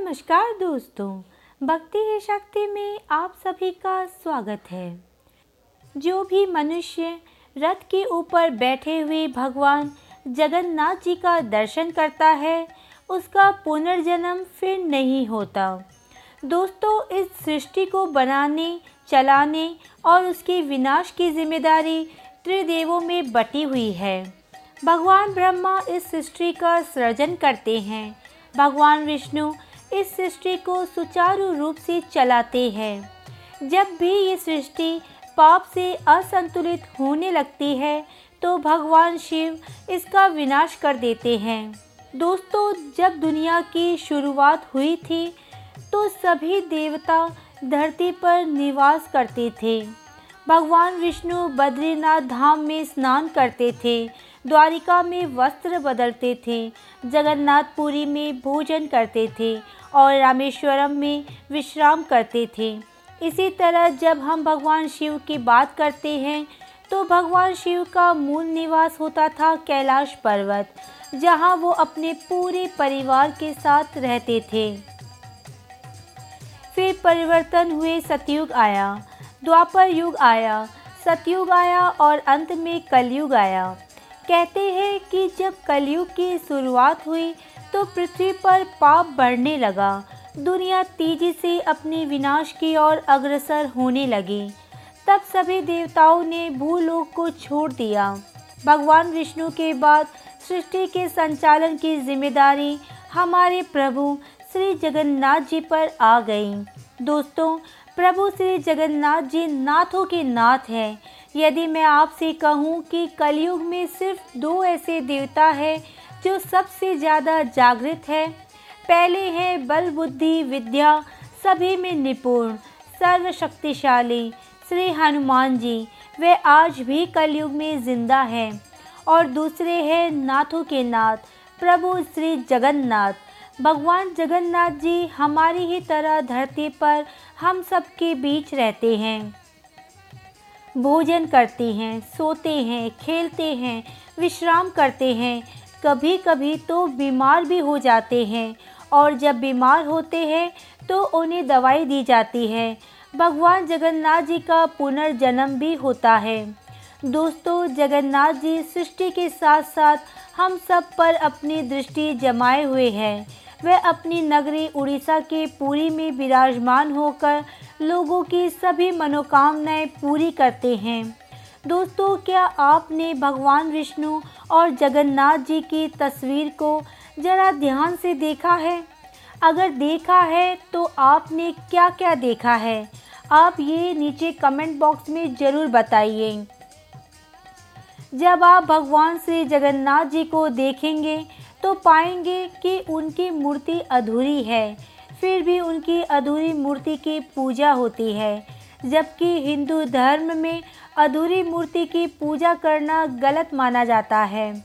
नमस्कार दोस्तों, भक्ति है शक्ति में आप सभी का स्वागत है। जो भी मनुष्य रथ के ऊपर बैठे हुए भगवान जगन्नाथ जी का दर्शन करता है, उसका पुनर्जन्म फिर नहीं होता। दोस्तों, इस सृष्टि को बनाने, चलाने और उसके विनाश की ज़िम्मेदारी त्रिदेवों में बटी हुई है। भगवान ब्रह्मा इस सृष्टि का सृजन करते हैं। भगवान विष्णु इस सृष्टि को सुचारू रूप से चलाते हैं। जब भी ये सृष्टि पाप से असंतुलित होने लगती है तो भगवान शिव इसका विनाश कर देते हैं। दोस्तों, जब दुनिया की शुरुआत हुई थी तो सभी देवता धरती पर निवास करते थे। भगवान विष्णु बद्रीनाथ धाम में स्नान करते थे, द्वारिका में वस्त्र बदलते थे, जगन्नाथपुरी में भोजन करते थे और रामेश्वरम में विश्राम करते थे। इसी तरह जब हम भगवान शिव की बात करते हैं तो भगवान शिव का मूल निवास होता था कैलाश पर्वत, जहाँ वो अपने पूरे परिवार के साथ रहते थे। फिर परिवर्तन हुए, सतयुग आया, द्वापर युग आया, सतयुग आया और अंत में कलयुग आया। कहते हैं कि जब कलयुग की शुरुआत हुई तो पृथ्वी पर पाप बढ़ने लगा। दुनिया तेज़ी से अपने विनाश की ओर अग्रसर होने लगी। तब सभी देवताओं ने भूलोक को छोड़ दिया। भगवान विष्णु के बाद सृष्टि के संचालन की ज़िम्मेदारी हमारे प्रभु श्री जगन्नाथ जी पर आ गई। दोस्तों, प्रभु श्री जगन्नाथ जी नाथों के नाथ हैं। यदि मैं आपसे कहूँ कि कलयुग में सिर्फ़ दो ऐसे देवता हैं जो सबसे ज़्यादा जागृत है। पहले है बल बुद्धि विद्या, सभी में निपुण, सर्वशक्तिशाली, श्री हनुमान जी। वे आज भी कलयुग में ज़िंदा हैं। और दूसरे हैं नाथों के नाथ, प्रभु श्री जगन्नाथ। भगवान जगन्नाथ जी हमारी ही तरह धरती पर हम सब के बीच रहते हैं। भोजन करते हैं, सोते हैं, खेलते हैं, विश्राम करते हैं। कभी कभी तो बीमार भी हो जाते हैं और जब बीमार होते हैं तो उन्हें दवाई दी जाती है। भगवान जगन्नाथ जी का पुनर्जन्म भी होता है। दोस्तों, जगन्नाथ जी सृष्टि के साथ साथ हम सब पर अपनी दृष्टि जमाए हुए हैं। वह अपनी नगरी उड़ीसा के पुरी में विराजमान होकर लोगों की सभी मनोकामनाएँ पूरी करते हैं। दोस्तों, क्या आपने भगवान विष्णु और जगन्नाथ जी की तस्वीर को ज़रा ध्यान से देखा है? अगर देखा है तो आपने क्या क्या देखा है? आप ये नीचे कमेंट बॉक्स में ज़रूर बताइए। जब आप भगवान श्री जगन्नाथ जी को देखेंगे तो पाएँगे कि उनकी मूर्ति अधूरी है। फिर भी उनकी अधूरी मूर्ति की पूजा होती है, जबकि हिंदू धर्म में अधूरी मूर्ति की पूजा करना गलत माना जाता है।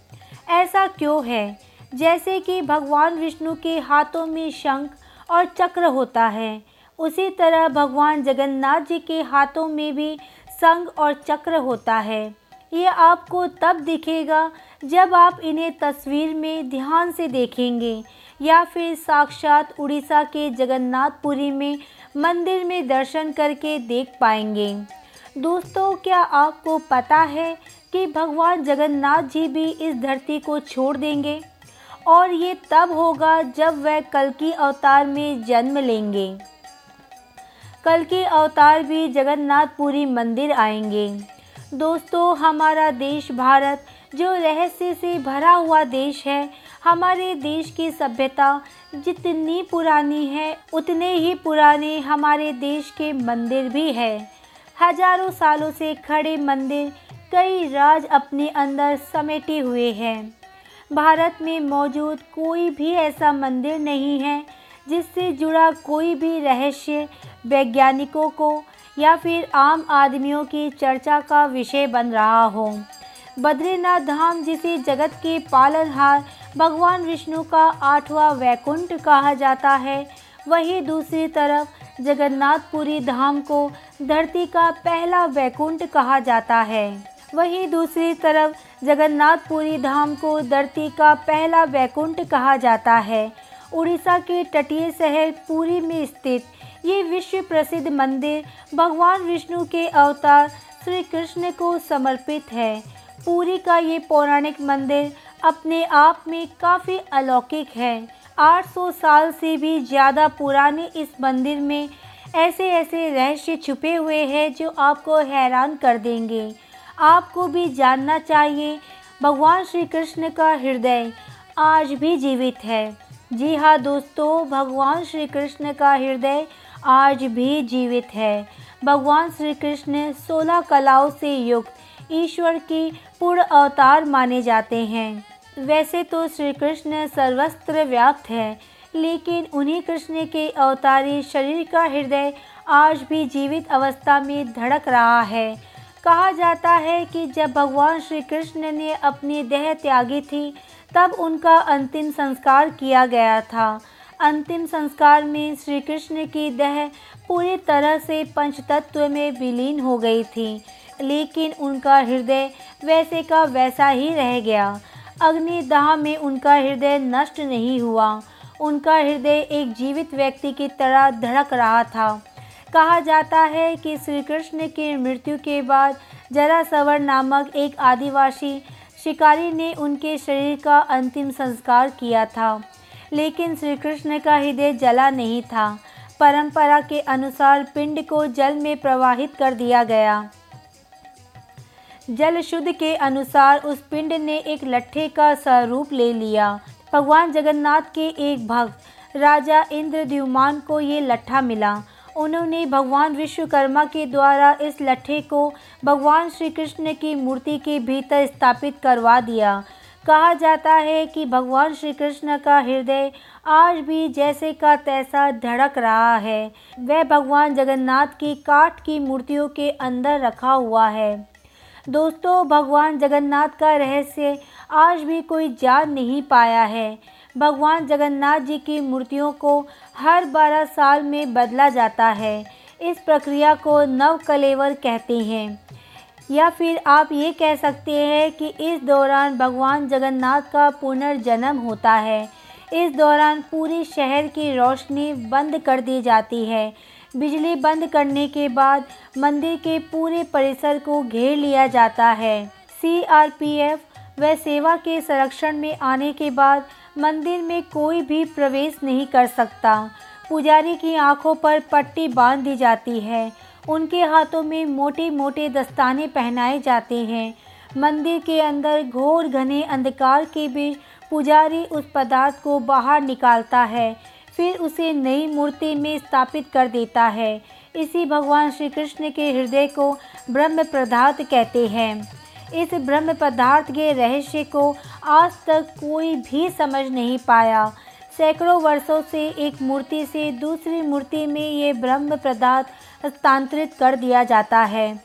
ऐसा क्यों है? जैसे कि भगवान विष्णु के हाथों में शंख और चक्र होता है, उसी तरह भगवान जगन्नाथ जी के हाथों में भी संग और चक्र होता है। ये आपको तब दिखेगा जब आप इन्हें तस्वीर में ध्यान से देखेंगे, या फिर साक्षात उड़ीसा के जगन्नाथपुरी में मंदिर में दर्शन करके देख पाएँगे। दोस्तों, क्या आपको पता है कि भगवान जगन्नाथ जी भी इस धरती को छोड़ देंगे? और ये तब होगा जब वह कल की अवतार में जन्म लेंगे। कल के अवतार भी जगन्नाथपुरी मंदिर आएँगे। दोस्तों, हमारा देश भारत, जो रहस्य से भरा हुआ देश है, हमारे देश की सभ्यता जितनी पुरानी है, उतने ही पुराने हमारे देश के मंदिर भी है। हज़ारों सालों से खड़े मंदिर कई राज अपने अंदर समेटे हुए हैं। भारत में मौजूद कोई भी ऐसा मंदिर नहीं है जिससे जुड़ा कोई भी रहस्य वैज्ञानिकों को या फिर आम आदमियों की चर्चा का विषय बन रहा हो। बद्रीनाथ धाम जिसे जगत के पालनहार भगवान विष्णु का आठवां वैकुंठ कहा जाता है, वहीं दूसरी तरफ़ जगन्नाथपुरी धाम को धरती का पहला वैकुंठ कहा जाता है। वहीं दूसरी तरफ़ जगन्नाथपुरी धाम को धरती का पहला वैकुंठ कहा जाता है। उड़ीसा के तटीय शहर पुरी में स्थित ये विश्व प्रसिद्ध मंदिर भगवान विष्णु के अवतार श्री कृष्ण को समर्पित है। पुरी का ये पौराणिक मंदिर अपने आप में काफ़ी अलौकिक है। 800 साल से भी ज़्यादा पुराने इस मंदिर में ऐसे ऐसे रहस्य छुपे हुए हैं जो आपको हैरान कर देंगे। आपको भी जानना चाहिए, भगवान श्री कृष्ण का हृदय आज भी जीवित है। जी हाँ दोस्तों, भगवान श्री कृष्ण का हृदय आज भी जीवित है। भगवान श्री कृष्ण सोलह कलाओं से युक्त ईश्वर की पूर्ण अवतार माने जाते हैं। वैसे तो श्री कृष्ण सर्वस्त्र व्याप्त है, लेकिन उन्हीं कृष्ण के अवतारी शरीर का हृदय आज भी जीवित अवस्था में धड़क रहा है। कहा जाता है कि जब भगवान श्री कृष्ण ने अपनी देह त्यागी थी, तब उनका अंतिम संस्कार किया गया था। अंतिम संस्कार में श्री कृष्ण की देह पूरी तरह से पंचतत्व में विलीन हो गई थी, लेकिन उनका हृदय वैसे का वैसा ही रह गया। अग्निदाह में उनका हृदय नष्ट नहीं हुआ। उनका हृदय एक जीवित व्यक्ति की तरह धड़क रहा था। कहा जाता है कि श्री कृष्ण की मृत्यु के बाद जरासवर नामक एक आदिवासी शिकारी ने उनके शरीर का अंतिम संस्कार किया था। लेकिन श्री कृष्ण का हृदय जला नहीं था। परंपरा के अनुसार पिंड को जल में प्रवाहित कर दिया गया। जल शुद्ध के अनुसार उस पिंड ने एक लट्ठे का स्वरूप ले लिया। भगवान जगन्नाथ के एक भक्त, राजा इंद्रद्युमान को ये लट्ठा मिला। उन्होंने भगवान विश्वकर्मा के द्वारा इस लट्ठे को भगवान श्री कृष्ण की मूर्ति के भीतर स्थापित करवा दिया। कहा जाता है कि भगवान श्री कृष्ण का हृदय आज भी जैसे का तैसा धड़क रहा है। वह भगवान जगन्नाथ की काठ की मूर्तियों के अंदर रखा हुआ है। दोस्तों, भगवान जगन्नाथ का रहस्य आज भी कोई जान नहीं पाया है। भगवान जगन्नाथ जी की मूर्तियों को हर बारह साल में बदला जाता है। इस प्रक्रिया को नव कलेवर कहते हैं। या फिर आप ये कह सकते हैं कि इस दौरान भगवान जगन्नाथ का पुनर्जन्म होता है। इस दौरान पूरी शहर की रोशनी बंद कर दी जाती है। बिजली बंद करने के बाद मंदिर के पूरे परिसर को घेर लिया जाता है। सीआरपीएफ व सेवा के संरक्षण में आने के बाद मंदिर में कोई भी प्रवेश नहीं कर सकता। पुजारी की आँखों पर पट्टी बाँध दी जाती है। उनके हाथों में मोटे मोटे दस्ताने पहनाए जाते हैं। मंदिर के अंदर घोर घने अंधकार के बीच पुजारी उस पदार्थ को बाहर निकालता है। फिर उसे नई मूर्ति में स्थापित कर देता है। इसी भगवान श्री कृष्ण के हृदय को ब्रह्म पदार्थ कहते हैं। इस ब्रह्म पदार्थ के रहस्य को आज तक कोई भी समझ नहीं पाया। सैकड़ों वर्षों से एक मूर्ति से दूसरी मूर्ति में ये ब्रह्म पदार्थ हस्तांतरित कर दिया जाता है।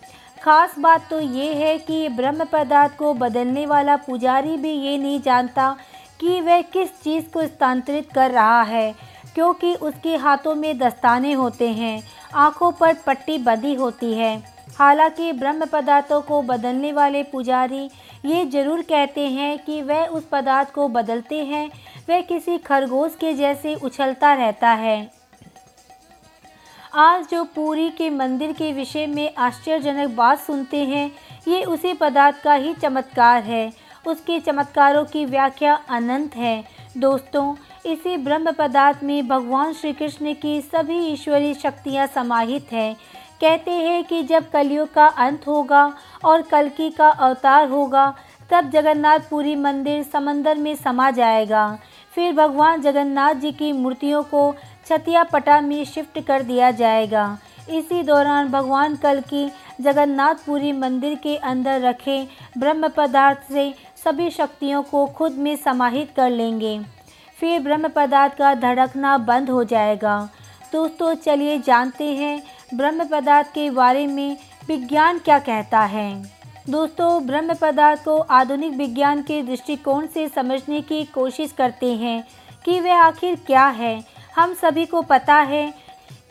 खास बात तो ये है कि ब्रह्म पदार्थ को बदलने वाला पुजारी भी ये नहीं जानता कि वह किस चीज़ को स्थानांतरित कर रहा है। क्योंकि उसके हाथों में दस्ताने होते हैं। आँखों पर पट्टी बंधी होती है। हालाँकि ब्रह्म पदार्थों को बदलने वाले पुजारी ये ज़रूर कहते हैं कि वह उस पदार्थ को बदलते हैं। वह किसी खरगोश के जैसे उछलता रहता है। आज जो पूरी के मंदिर के विषय में आश्चर्यजनक बात सुनते हैं, ये उसी पदार्थ का ही चमत्कार है। उसके चमत्कारों की व्याख्या अनंत है। दोस्तों इसी ब्रह्म पदार्थ में भगवान श्री कृष्ण की सभी ईश्वरीय शक्तियाँ समाहित हैं। कहते हैं कि जब कलयुग का अंत होगा और कलकी का अवतार होगा, तब जगन्नाथपुरी मंदिर समंदर में समा जाएगा। फिर भगवान जगन्नाथ जी की मूर्तियों को छतिया पटा में शिफ्ट कर दिया जाएगा। इसी दौरान भगवान कल की जगन्नाथपुरी मंदिर के अंदर रखे ब्रह्म पदार्थ से सभी शक्तियों को खुद में समाहित कर लेंगे। फिर ब्रह्म पदार्थ का धड़कना बंद हो जाएगा। दोस्तों, चलिए जानते हैं ब्रह्म पदार्थ के बारे में विज्ञान क्या कहता है। दोस्तों, ब्रह्म पदार्थ को आधुनिक विज्ञान के दृष्टिकोण से समझने की कोशिश करते हैं कि वह आखिर क्या है। हम सभी को पता है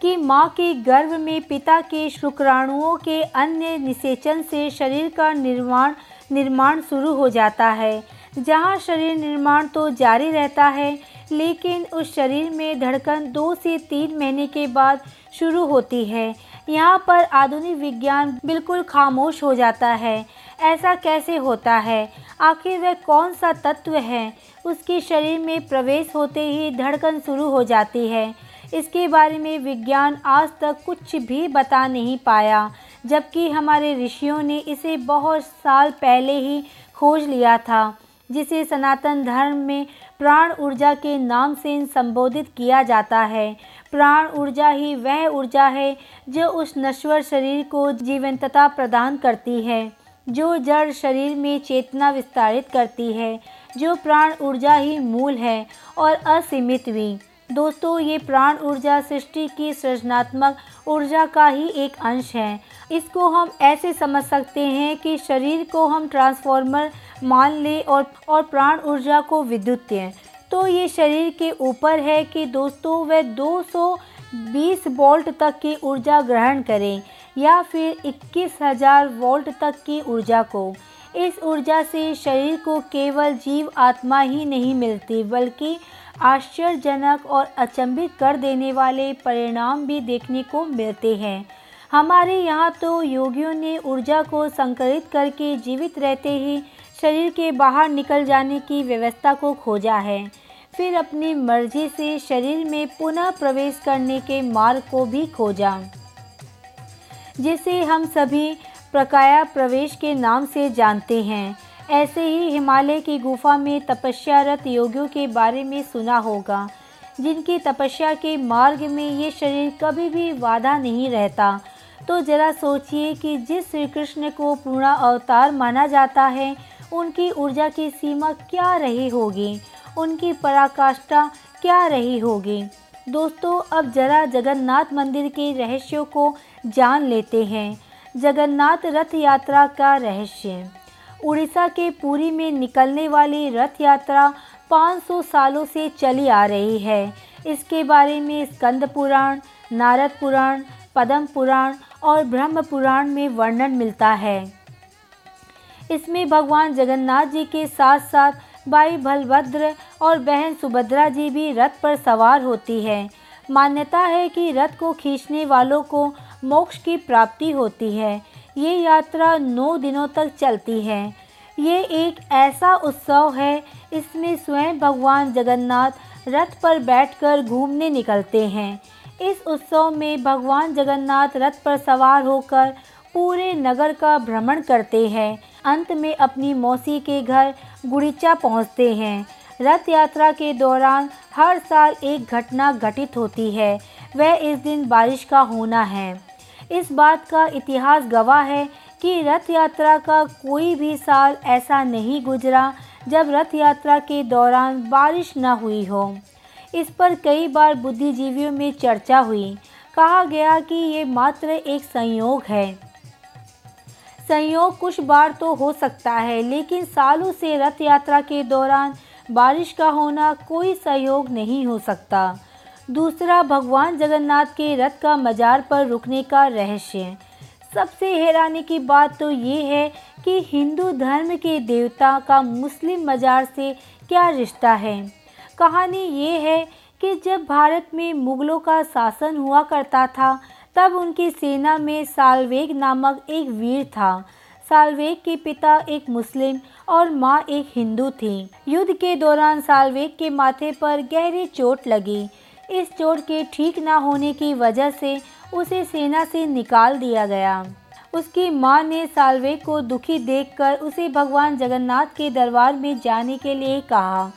कि माँ के गर्भ में पिता के शुक्राणुओं के अन्य निषेचन से शरीर का निर्माण निर्माण शुरू हो जाता है। जहाँ शरीर निर्माण तो जारी रहता है, लेकिन उस शरीर में धड़कन दो से तीन महीने के बाद शुरू होती है। यहाँ पर आधुनिक विज्ञान बिल्कुल खामोश हो जाता है। ऐसा कैसे होता है? आखिर वह कौन सा तत्व है? उसके शरीर में प्रवेश होते ही धड़कन शुरू हो जाती है। इसके बारे में विज्ञान आज तक कुछ भी बता नहीं पाया, जबकि हमारे ऋषियों ने इसे बहुत साल पहले ही खोज लिया था। जिसे सनातन धर्म में प्राण ऊर्जा के नाम से संबोधित किया जाता है। प्राण ऊर्जा ही वह ऊर्जा है जो उस नश्वर शरीर को जीवंतता प्रदान करती है, जो जड़ शरीर में चेतना विस्तारित करती है, जो प्राण ऊर्जा ही मूल है और असीमित भी। दोस्तों, ये प्राण ऊर्जा सृष्टि की सृजनात्मक ऊर्जा का ही एक अंश है। इसको हम ऐसे समझ सकते हैं कि शरीर को हम ट्रांसफॉर्मर मान लें और और प्राण ऊर्जा को विद्युत दें। तो ये शरीर के ऊपर है कि दोस्तों, वह 220 वोल्ट तक की ऊर्जा ग्रहण करें या फिर इक्कीस हज़ार वोल्ट तक की ऊर्जा को। इस ऊर्जा से शरीर को केवल जीव आत्मा ही नहीं मिलती, बल्कि आश्चर्यजनक और अचंभित कर देने वाले परिणाम भी देखने को मिलते हैं। हमारे यहाँ तो योगियों ने ऊर्जा को संकलित करके जीवित रहते ही शरीर के बाहर निकल जाने की व्यवस्था को खोजा है। फिर अपनी मर्ज़ी से शरीर में पुनः प्रवेश करने के मार्ग को भी खोजा। जिसे हम सभी प्रकाया प्रवेश के नाम से जानते हैं। ऐसे ही हिमालय की गुफा में तपस्यारत योगियों के बारे में सुना होगा। जिनकी तपस्या के मार्ग में ये शरीर कभी भी वादा नहीं रहता। तो ज़रा सोचिए कि जिस श्री कृष्ण को पूर्णा अवतार माना जाता है, उनकी ऊर्जा की सीमा क्या रही होगी? उनकी पराकाष्ठा क्या रही होगी? दोस्तों, अब जरा जगन्नाथ मंदिर के रहस्यों को जान लेते हैं। जगन्नाथ रथ यात्रा का रहस्य। उड़ीसा के पुरी में निकलने वाली रथ यात्रा 500 सालों से चली आ रही है। इसके बारे में स्कंद पुराण, नारद पुराण, पद्म पुराण और ब्रह्म पुराण में वर्णन मिलता है। इसमें भगवान जगन्नाथ जी के साथ साथ भाई बलभद्र और बहन सुभद्रा जी भी रथ पर सवार होती है। मान्यता है कि रथ को खींचने वालों को मोक्ष की प्राप्ति होती है। ये यात्रा नौ दिनों तक चलती है। ये एक ऐसा उत्सव है, इसमें स्वयं भगवान जगन्नाथ रथ पर बैठकर घूमने निकलते हैं। इस उत्सव में भगवान जगन्नाथ रथ पर सवार होकर पूरे नगर का भ्रमण करते हैं। अंत में अपनी मौसी के घर गुड़ीचा पहुँचते हैं। रथ यात्रा के दौरान हर साल एक घटना घटित होती है। वह इस दिन बारिश का होना है। इस बात का इतिहास गवाह है कि रथ यात्रा का कोई भी साल ऐसा नहीं गुजरा जब रथ यात्रा के दौरान बारिश न हुई हो। इस पर कई बार बुद्धिजीवियों में चर्चा हुई। कहा गया कि ये मात्र एक संयोग है। संयोग कुछ बार तो हो सकता है, लेकिन सालों से रथ यात्रा के दौरान बारिश का होना कोई सहयोग नहीं हो सकता। दूसरा, भगवान जगन्नाथ के रथ का मजार पर रुकने का रहस्य। सबसे हैरानी की बात तो ये है कि हिंदू धर्म के देवता का मुस्लिम मजार से क्या रिश्ता है? कहानी ये है कि जब भारत में मुग़लों का शासन हुआ करता था, तब उनकी सेना में सालवेग नामक एक वीर था। सालवेग के पिता एक मुस्लिम और माँ एक हिंदू थी। युद्ध के दौरान सालवेग के माथे पर गहरी चोट लगी। इस चोट के ठीक न होने की वजह से उसे सेना से निकाल दिया गया। उसकी माँ ने सालवेग को दुखी देखकर उसे भगवान जगन्नाथ के दरबार में जाने के लिए कहा।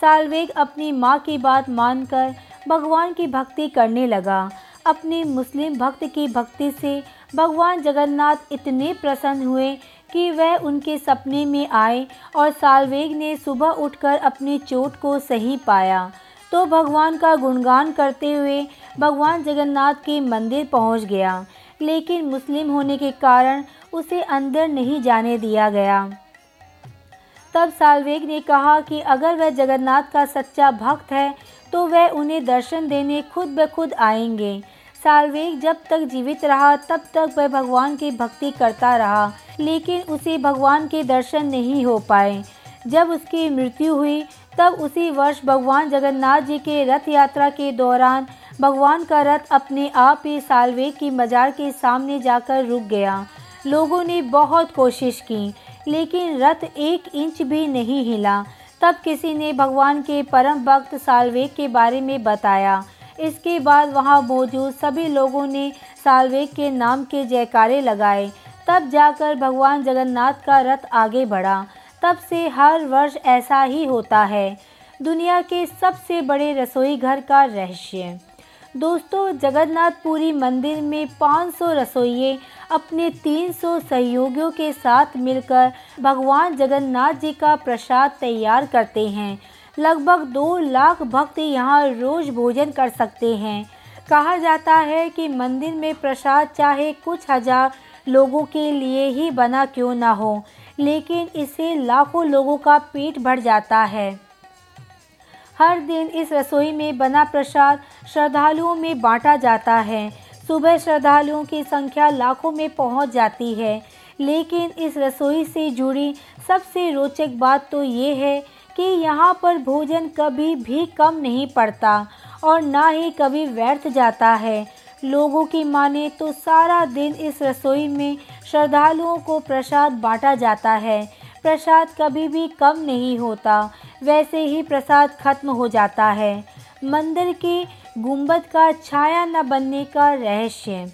सालवेग अपनी माँ की बात मानकर भगवान की भक्ति करने लगा। अपने मुस्लिम भक्त की भक्ति से भगवान जगन्नाथ इतने प्रसन्न हुए कि वह उनके सपने में आए और सालवेग ने सुबह उठकर अपनी चोट को सही पाया। तो भगवान का गुणगान करते हुए भगवान जगन्नाथ के मंदिर पहुँच गया। लेकिन मुस्लिम होने के कारण उसे अंदर नहीं जाने दिया गया। तब सालवेग ने कहा कि अगर वह जगन्नाथ का सच्चा भक्त है तो वह उन्हें दर्शन देने खुद ब खुद आएँगे। सालवेग जब तक जीवित रहा, तब तक वह भगवान की भक्ति करता रहा, लेकिन उसे भगवान के दर्शन नहीं हो पाए। जब उसकी मृत्यु हुई, तब उसी वर्ष भगवान जगन्नाथ जी के रथ यात्रा के दौरान भगवान का रथ अपने आप ही सालवेग की मजार के सामने जाकर रुक गया। लोगों ने बहुत कोशिश की लेकिन रथ एक इंच भी नहीं हिला। तब किसी ने भगवान के परम भक्त सालवेग के बारे में बताया। इसके बाद वहाँ मौजूद सभी लोगों ने सालवेग के नाम के जयकारे लगाए। तब जाकर भगवान जगन्नाथ का रथ आगे बढ़ा। तब से हर वर्ष ऐसा ही होता है। दुनिया के सबसे बड़े रसोई घर का रहस्य। दोस्तों, जगन्नाथपुरी मंदिर में 500 रसोइये अपने 300 सहयोगियों के साथ मिलकर भगवान जगन्नाथ जी का प्रसाद तैयार करते हैं। लगभग दो लाख भक्त यहाँ रोज भोजन कर सकते हैं। कहा जाता है कि मंदिर में प्रसाद चाहे कुछ हज़ार लोगों के लिए ही बना क्यों ना हो, लेकिन इससे लाखों लोगों का पेट भर जाता है। हर दिन इस रसोई में बना प्रसाद श्रद्धालुओं में बांटा जाता है। सुबह श्रद्धालुओं की संख्या लाखों में पहुँच जाती है। लेकिन इस रसोई से जुड़ी सबसे रोचक बात तो ये है कि यहाँ पर भोजन कभी भी कम नहीं पड़ता और ना ही कभी व्यर्थ जाता है। लोगों की माने तो सारा दिन इस रसोई में श्रद्धालुओं को प्रसाद बांटा जाता है। प्रसाद कभी भी कम नहीं होता, वैसे ही प्रसाद खत्म हो जाता है। मंदिर के गुंबद का छाया न बनने का रहस्य।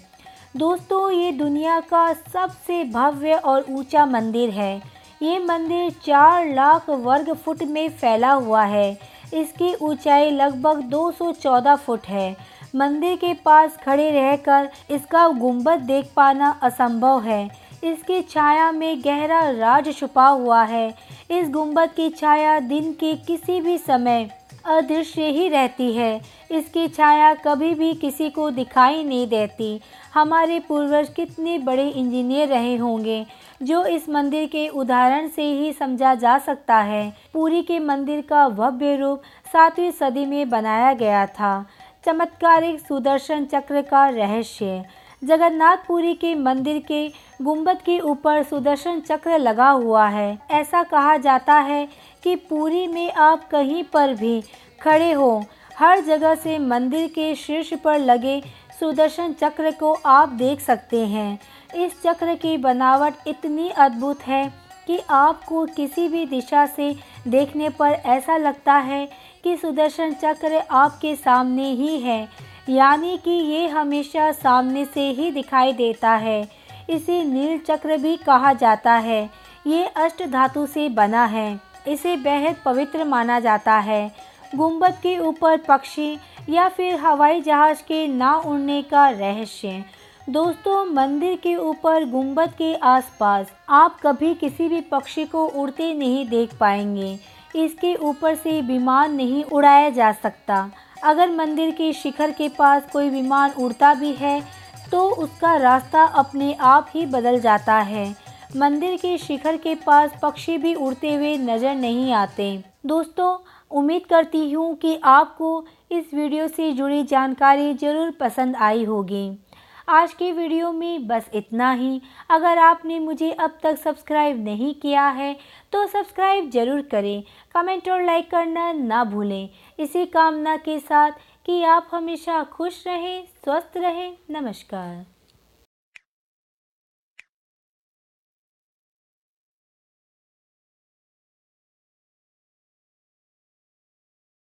दोस्तों, ये दुनिया का सबसे भव्य और ऊँचा मंदिर है। ये मंदिर चार लाख वर्ग फुट में फैला हुआ है। इसकी ऊंचाई लगभग 214 फुट है। मंदिर के पास खड़े रहकर इसका गुंबद देख पाना असंभव है। इसकी छाया में गहरा राज छुपा हुआ है। इस गुंबद की छाया दिन के किसी भी समय अदृश्य ही रहती है। इसकी छाया कभी भी किसी को दिखाई नहीं देती। हमारे पूर्वज कितने बड़े इंजीनियर रहे होंगे, जो इस मंदिर के उदाहरण से ही समझा जा सकता है। पूरी के मंदिर का भव्य रूप सातवीं सदी में बनाया गया था। चमत्कारिक सुदर्शन चक्र का रहस्य। जगन्नाथपुरी के मंदिर के गुंबद के ऊपर सुदर्शन चक्र लगा हुआ है। ऐसा कहा जाता है कि पुरी में आप कहीं पर भी खड़े हो, हर जगह से मंदिर के शीर्ष पर लगे सुदर्शन चक्र को आप देख सकते हैं। इस चक्र की बनावट इतनी अद्भुत है कि आपको किसी भी दिशा से देखने पर ऐसा लगता है कि सुदर्शन चक्र आपके सामने ही है। यानी कि ये हमेशा सामने से ही दिखाई देता है। इसे नील चक्र भी कहा जाता है। ये अष्ट धातु से बना है। इसे बेहद पवित्र माना जाता है। गुंबद के ऊपर पक्षी या फिर हवाई जहाज़ के ना उड़ने का रहस्य। दोस्तों, मंदिर के ऊपर गुंबद के आसपास आप कभी किसी भी पक्षी को उड़ते नहीं देख पाएँगे। इसके ऊपर से विमान नहीं उड़ाया जा सकता। अगर मंदिर के शिखर के पास कोई विमान उड़ता भी है तो उसका रास्ता अपने आप ही बदल जाता है। मंदिर के शिखर के पास पक्षी भी उड़ते हुए नज़र नहीं आते। दोस्तों, उम्मीद करती हूँ कि आपको इस वीडियो से जुड़ी जानकारी ज़रूर पसंद आई होगी। आज के वीडियो में बस इतना ही। अगर आपने मुझे अब तक सब्सक्राइब नहीं किया है तो सब्सक्राइब ज़रूर करें। कमेंट और लाइक करना ना भूलें। इसी कामना के साथ कि आप हमेशा खुश रहें स्वस्थ रहें। नमस्कार।